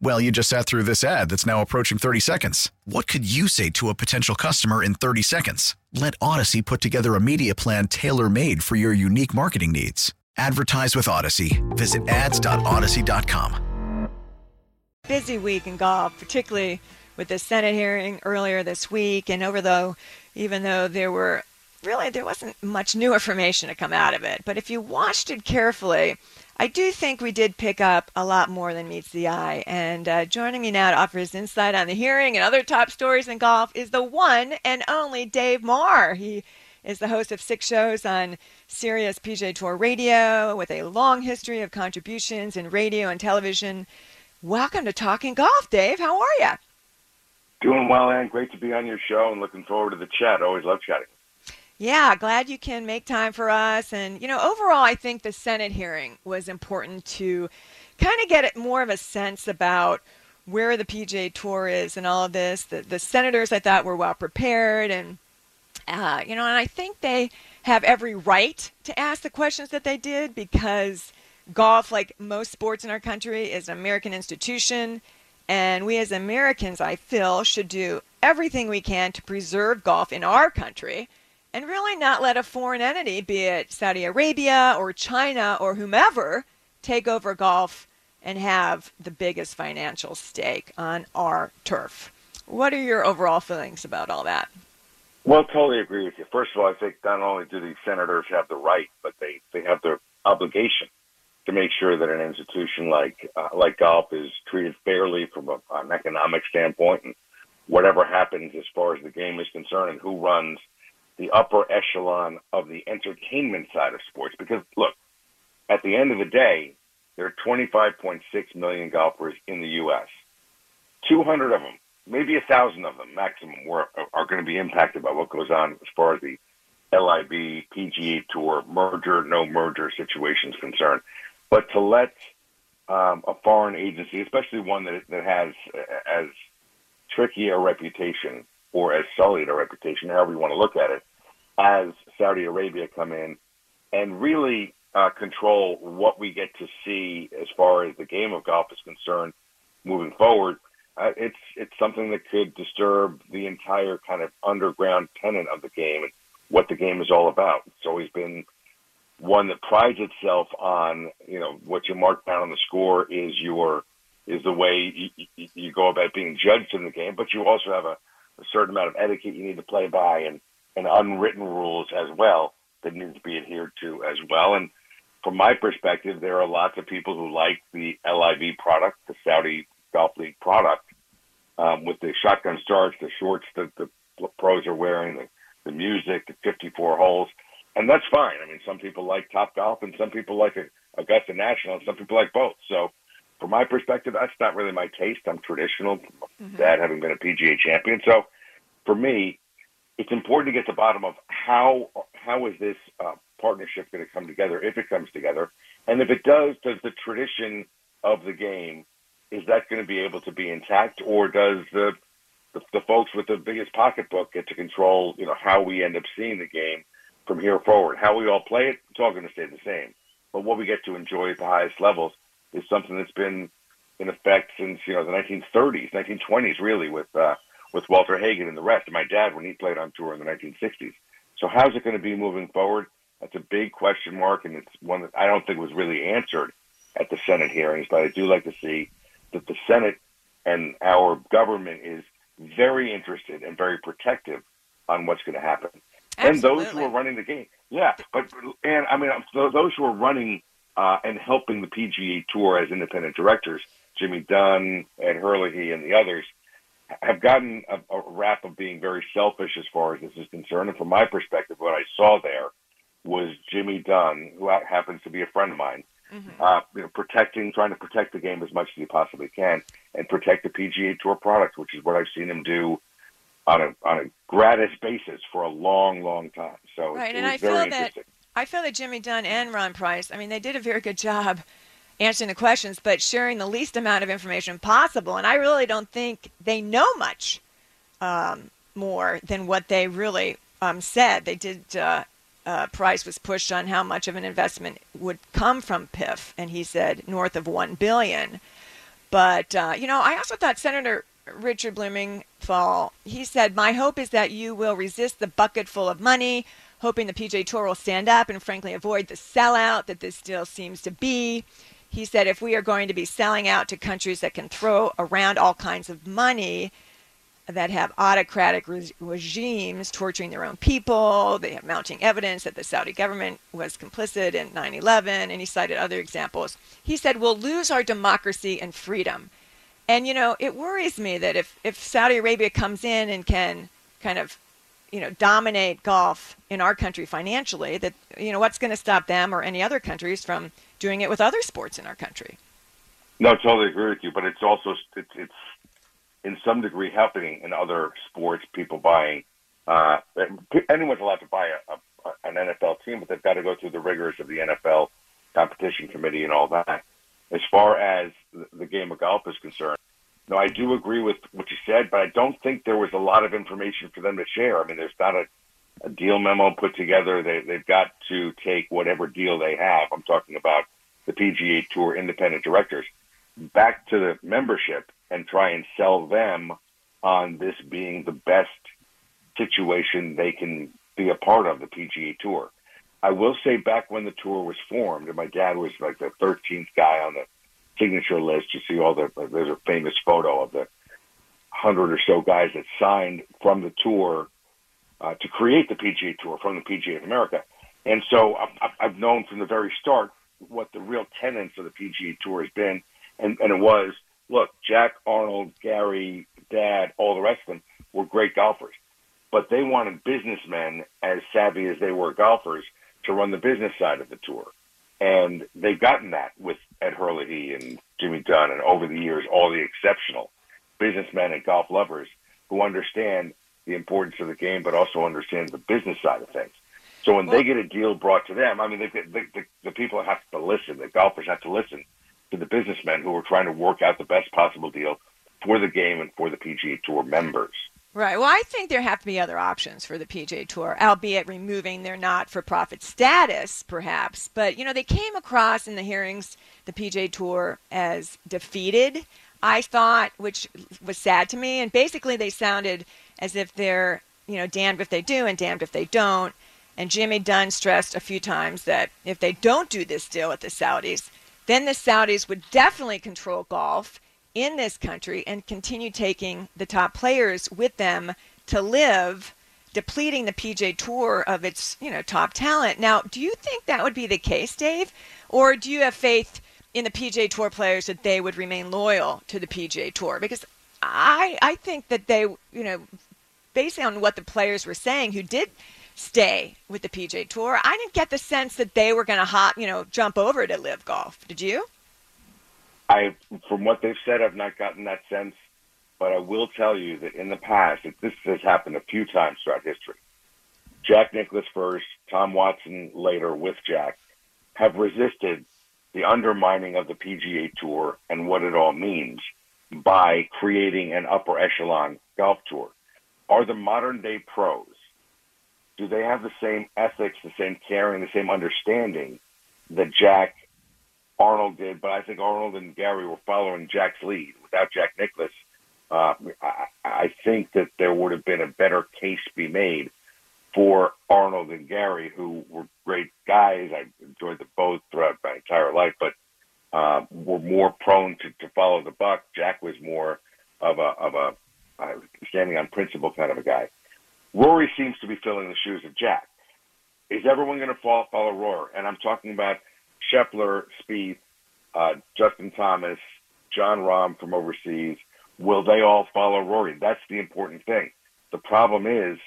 Well, you just sat through this ad that's now approaching 30 seconds. What could you say to a potential customer in 30 seconds? Let Audacy put together a media plan tailor made for your unique marketing needs. Advertise with Audacy. Visit ads.audacy.com. Busy week in golf, particularly with the Senate hearing earlier this week. And over though, even though there were really, there wasn't much new information to come out of it. But if you watched it carefully, I do think we did pick up a lot more than meets the eye. And uh, joining me now to offer his insight on the hearing and other top stories in golf is the one and only Dave Marr. He is the host of six shows on Sirius PGA Tour Radio with a long history of contributions in radio and television. Welcome to Talking Golf, Dave. How are you? Doing well, Ann. Great to be on your show and looking forward to the chat. Always love chatting. Yeah, glad you can make time for us. And, you know, overall, I think the Senate hearing was important to kind of get more of a sense about where the PGA Tour is and all of this. The, the senators, I thought, were well prepared. And, uh, you know, and I think they have every right to ask the questions that they did because golf, like most sports in our country, is an American institution. And we as Americans, I feel, should do everything we can to preserve golf in our country and really not let a foreign entity, be it Saudi Arabia or China or whomever, take over golf and have the biggest financial stake on our turf. What are your overall feelings about all that? Well, totally agree with you. First of all, I think not only do the senators have the right, but they, they have the obligation to make sure that an institution like uh, like golf is treated fairly from a, an economic standpoint, and whatever happens as far as the game is concerned, and who runs the upper echelon of the entertainment side of sports. Because look, at the end of the day, there are 25.6 million golfers in the U.S. 200 of them, maybe a thousand of them maximum, were, are going to be impacted by what goes on as far as the LIV, PGA Tour merger, no merger situation is concerned. But to let um, a foreign agency, especially one that that has as tricky a reputation or as sullied a reputation, however you want to look at it, as Saudi Arabia come in and really uh, control what we get to see as far as the game of golf is concerned moving forward. Uh, it's it's something that could disturb the entire kind of underground tenet of the game and what the game is all about. It's always been one that prides itself on you know what you mark down on the score is your is the way you, you go about being judged in the game, but you also have a a certain amount of etiquette you need to play by and, and unwritten rules as well that need to be adhered to as well. And from my perspective, there are lots of people who like the LIV product, the Saudi Golf League product, um, with the shotgun starts, the shorts that the pros are wearing, the, the music, the 54 holes. And that's fine. I mean, some people like Top Golf and some people like Augusta National and some people like both. So from my perspective, that's not really my taste. I'm traditional, mm-hmm. dad having been a PGA champion. So for me, it's important to get to the bottom of how how is this uh, partnership going to come together if it comes together, and if it does, does the tradition of the game is that going to be able to be intact, or does the, the the folks with the biggest pocketbook get to control you know how we end up seeing the game from here forward? How we all play it, it's all going to stay the same, but what we get to enjoy at the highest levels is something that's been in effect since you know the 1930s, 1920s, really, with uh, with Walter Hagen and the rest. And my dad when he played on tour in the 1960s. So how's it going to be moving forward? That's a big question mark, and it's one that I don't think was really answered at the Senate hearings. But I do like to see that the Senate and our government is very interested and very protective on what's going to happen. Absolutely. And those who are running the game, Yeah, but and I mean those who are running uh, and helping the PGA Tour as independent directors, Jimmy Dunne, Ed Herlihy, and the others, have gotten a, a rap of being very selfish as far as this is concerned. And from my perspective, what I saw there was Jimmy Dunne, who happens to be a friend of mine, mm-hmm. uh, you know, protecting, trying to protect the game as much as he possibly can, and protect the PGA Tour product, which is what I've seen him do on a on a gratis basis for a long, long time. So right, it, and I feel that I feel that Jimmy Dunne and Ron Price, I mean, they did a very good job answering the questions, but sharing the least amount of information possible. And I really don't think they know much um, more than what they really um, said. They did. Uh, uh, Price was pushed on how much of an investment would come from PIF, and he said north of one billion. But uh, you know, I also thought Senator Richard Blumenthal. He said, "My hope is that you will resist the bucket full of money." Hoping the PJ Tour will stand up and frankly avoid the sellout that this deal seems to be. He said, if we are going to be selling out to countries that can throw around all kinds of money, that have autocratic re- regimes torturing their own people. They have mounting evidence that the Saudi government was complicit in 9 11, and he cited other examples. He said, We'll lose our democracy and freedom. And, you know, it worries me that if, if Saudi Arabia comes in and can kind of, you know, dominate golf in our country financially, that, you know, what's going to stop them or any other countries from doing it with other sports in our country. No, I totally agree with you, but it's also it's, it's in some degree happening in other sports. People buying uh, anyone's allowed to buy a, a, an NFL team, but they've got to go through the rigors of the NFL competition committee and all that. As far as the game of golf is concerned, no, I do agree with what you said, but I don't think there was a lot of information for them to share. I mean, there's not a a deal memo put together. They, they've got to take whatever deal they have. I'm talking about the PGA Tour independent directors back to the membership and try and sell them on this being the best situation they can be a part of the PGA Tour. I will say back when the tour was formed, and my dad was like the 13th guy on the signature list. You see all the there's a famous photo of the hundred or so guys that signed from the tour uh, to create the PGA Tour from the PGA of America. And so I've, I've known from the very start what the real tenets of the PGA Tour has been, and, and it was look, Jack Arnold, Gary, Dad, all the rest of them were great golfers, but they wanted businessmen as savvy as they were golfers to run the business side of the tour. And they've gotten that with Ed Herlihy and Jimmy Dunne, and over the years, all the exceptional businessmen and golf lovers who understand the importance of the game, but also understand the business side of things. So when well, they get a deal brought to them, I mean, the, the, the, the people have to listen. The golfers have to listen to the businessmen who are trying to work out the best possible deal for the game and for the PGA Tour members. Right. Well, I think there have to be other options for the PGA Tour, albeit removing their not-for-profit status, perhaps. But you know, they came across in the hearings the PGA Tour as defeated. I thought, which was sad to me, and basically they sounded as if they're, you know, damned if they do and damned if they don't. And Jimmy Dunne stressed a few times that if they don't do this deal with the Saudis, then the Saudis would definitely control golf in this country and continue taking the top players with them to LIV depleting the PGA Tour of its, you know, top talent. Now, do you think that would be the case, Dave? Or do you have faith in the PGA Tour players that they would remain loyal to the PGA Tour? Because I I think that they, you know, based on what the players were saying who did stay with the PGA Tour, I didn't get the sense that they were going to hop, you know, jump over to LIV golf. Did you? I, from what they've said, I've not gotten that sense. But I will tell you that in the past, this has happened a few times throughout history. Jack Nicklaus first, Tom Watson later with Jack, have resisted the undermining of the PGA Tour and what it all means by creating an upper echelon golf tour are the modern day pros, do they have the same ethics, the same caring, the same understanding that Jack Arnold did? But I think Arnold and Gary were following Jack's lead. Without Jack Nicklaus, uh, I, I think that there would have been a better case be made for Arnold and Gary, who were great guys. I enjoyed them both throughout my entire life, but uh, were more prone to, to follow the buck. Jack was more of a of a uh, standing on principle kind of a guy. Rory seems to be filling the shoes of Jack. Is everyone going to follow, Roar? And I'm talking about Scheffler, Spieth, uh, Justin Thomas, Jon Rahm from overseas. Will they all follow Rory? That's the important thing. The problem is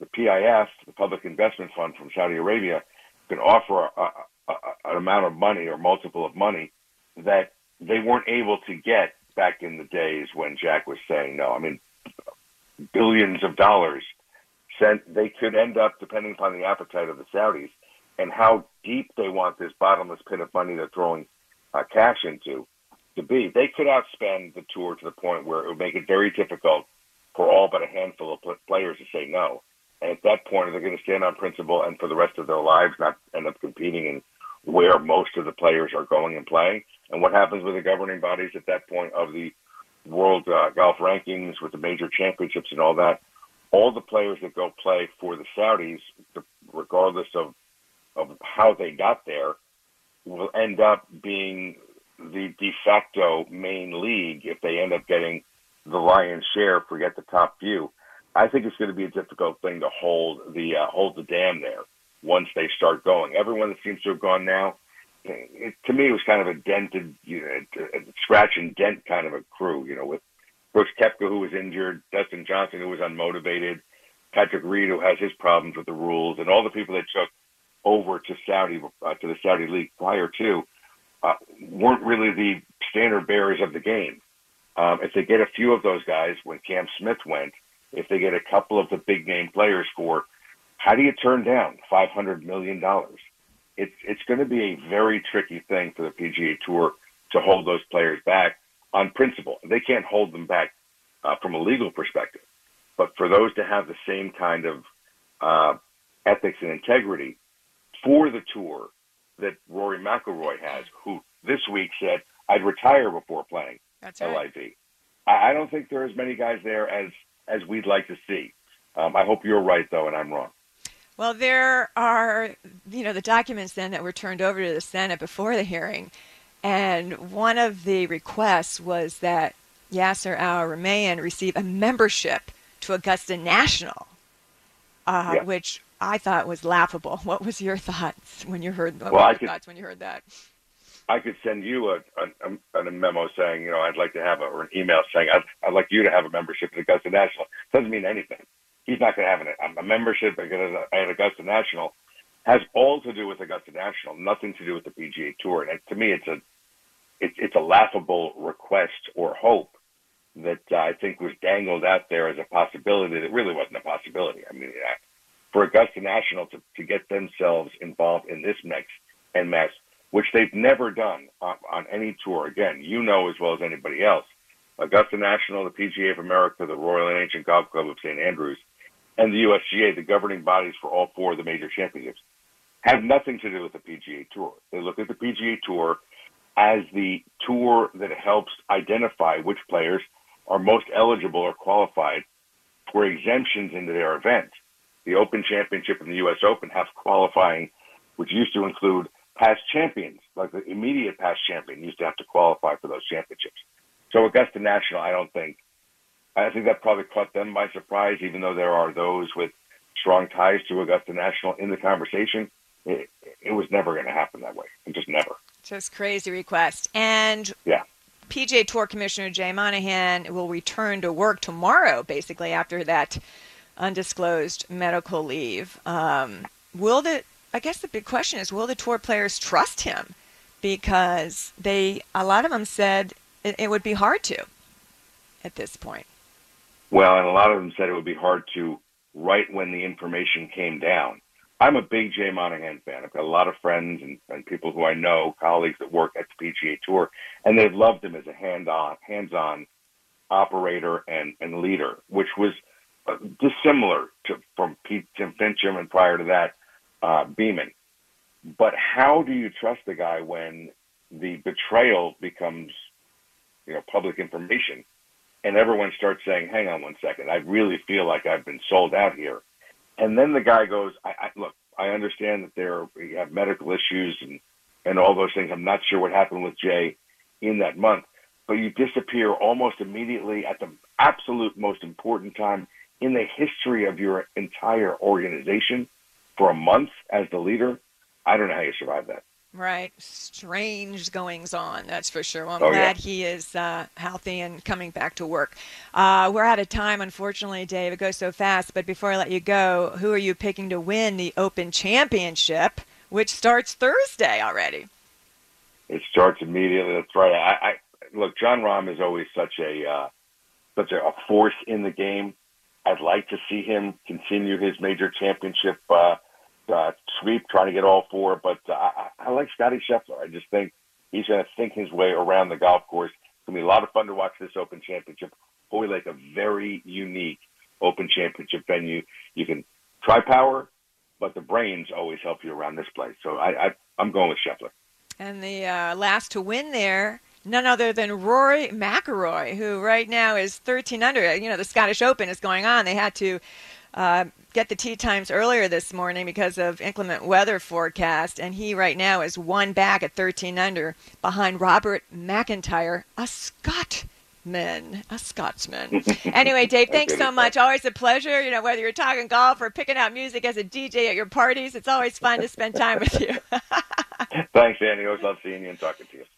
the PIF, the Public Investment Fund from Saudi Arabia, can offer a, a, an amount of money or multiple of money that they weren't able to get back in the days when Jack was saying no. I mean, billions of dollars sent. They could end up, depending upon the appetite of the Saudis and how deep they want this bottomless pit of money they're throwing uh, cash into to be. They could outspend the tour to the point where it would make it very difficult for all but a handful of players to say no. And at that point, they're going to stand on principle and for the rest of their lives not end up competing in where most of the players are going and playing. And what happens with the governing bodies at that point of the world uh, golf rankings with the major championships and all that, all the players that go play for the Saudis, regardless of of how they got there, will end up being the de facto main league if they end up getting the lion's share. Forget the top few. I think it's going to be a difficult thing to hold the uh, hold the dam there once they start going. Everyone that seems to have gone now, it, to me, it was kind of a dented, you know, a scratch and dent kind of a crew. You know, with Brooks Koepka who was injured, Dustin Johnson who was unmotivated, Patrick Reed who has his problems with the rules, and all the people that took over to Saudi uh, to the Saudi league prior to uh, weren't really the standard bearers of the game. Um, if they get a few of those guys, when Cam Smith went, if they get a couple of the big name players for, how do you turn down five hundred million dollars? It's it's going to be a very tricky thing for the PGA Tour to hold those players back on principle. They can't hold them back uh, from a legal perspective, but for those to have the same kind of uh, ethics and integrity for the tour that Rory McIlroy has, who this week said, "I'd retire before playing That's right. LIV." I, I don't think there are as many guys there as as we'd like to see. Um, I hope you're right though, and I'm wrong. Well, there are, you know, the documents then that were turned over to the Senate before the hearing, and one of the requests was that Yasser Al Rumayyan receive a membership to Augusta National, uh, yeah. which I thought was laughable. What was your thoughts when you heard? What well, were your could, thoughts when you heard that? I could send you a, a, a, memo saying, you know, I'd like to have a, or an email saying, I'd, I'd like you to have a membership at Augusta National. Doesn't mean anything. He's not going to have an, a membership at Augusta National. Has all to do with Augusta National, nothing to do with the PGA Tour. And to me, it's a it's it's a laughable request or hope that uh, I think was dangled out there as a possibility that really wasn't a possibility. I mean, for Augusta National to, to get themselves involved in this mix and mess, which they've never done on, on any tour. Again, you know as well as anybody else, Augusta National, the PGA of America, the Royal and Ancient Golf Club of St. Andrews, and the USGA, the governing bodies for all four of the major championships, have nothing to do with the PGA Tour. They look at the PGA Tour as the tour that helps identify which players are most eligible or qualified for exemptions into their event the Open Championship and the U.S. Open have qualifying, which used to include past champions, like the immediate past champion used to have to qualify for those championships. So Augusta National, I don't think, I think that probably caught them by surprise, even though there are those with strong ties to Augusta National in the conversation. It, it was never going to happen that way. It just never. Just crazy request. And yeah. PGA Tour Commissioner Jay Monahan will return to work tomorrow, basically after that undisclosed medical leave. Um, will the I guess the big question is will the tour players trust him? Because they a lot of them said it, it would be hard to at this point. Well, and a lot of them said it would be hard to right when the information came down. I'm a big Jay Monahan fan. I've got a lot of friends and, and people who I know, colleagues that work at the PGA Tour, and they've loved him as a hand-on, hands-on operator and, and leader, which was – dissimilar to from Pete Tim Finchem and prior to that, uh, Beman. But how do you trust the guy when the betrayal becomes, you know, public information, and everyone starts saying, "Hang on one second, I really feel like I've been sold out here," and then the guy goes, "I, I look, I understand that there you have medical issues and and all those things. I'm not sure what happened with Jay in that month." But you disappear almost immediately at the absolute most important time in the history of your entire organization, for a month as the leader, I don't know how you survive that. Right. Strange goings on, that's for sure. Well, I'm Oh, glad yeah. he is uh, healthy and coming back to work. Uh, we're out of time, unfortunately, Dave. It goes so fast. But before I let you go, who are you picking to win the Open Championship, which starts Thursday already? It starts immediately. That's right. I, I look. Jon Rahm is always such a uh, such a, a force in the game. I'd like to see him continue his major championship uh, uh, sweep, trying to get all four. But uh, I, I like Scotty Scheffler. I just think he's going to think his way around the golf course. It's going to be a lot of fun to watch this Open Championship. Hoylake, a very unique Open Championship venue. You can try power, but the brains always help you around this place. So I, I I'm going with Scheffler. And the uh, last to win there, none other than Rory McIlroy, who right now is 13 under. You know, the Scottish Open is going on. They had to uh, get the tee times earlier this morning because of inclement weather forecast, and he right now is one back at 13 under behind Robert McIntyre, a Scotsman, a Scotsman. anyway, Dave, thanks so much. Always a pleasure. You know, whether you're talking golf or picking out music as a DJ at your parties, it's always fun to spend time with you. Thanks, Andy. Always love seeing you and talking to you.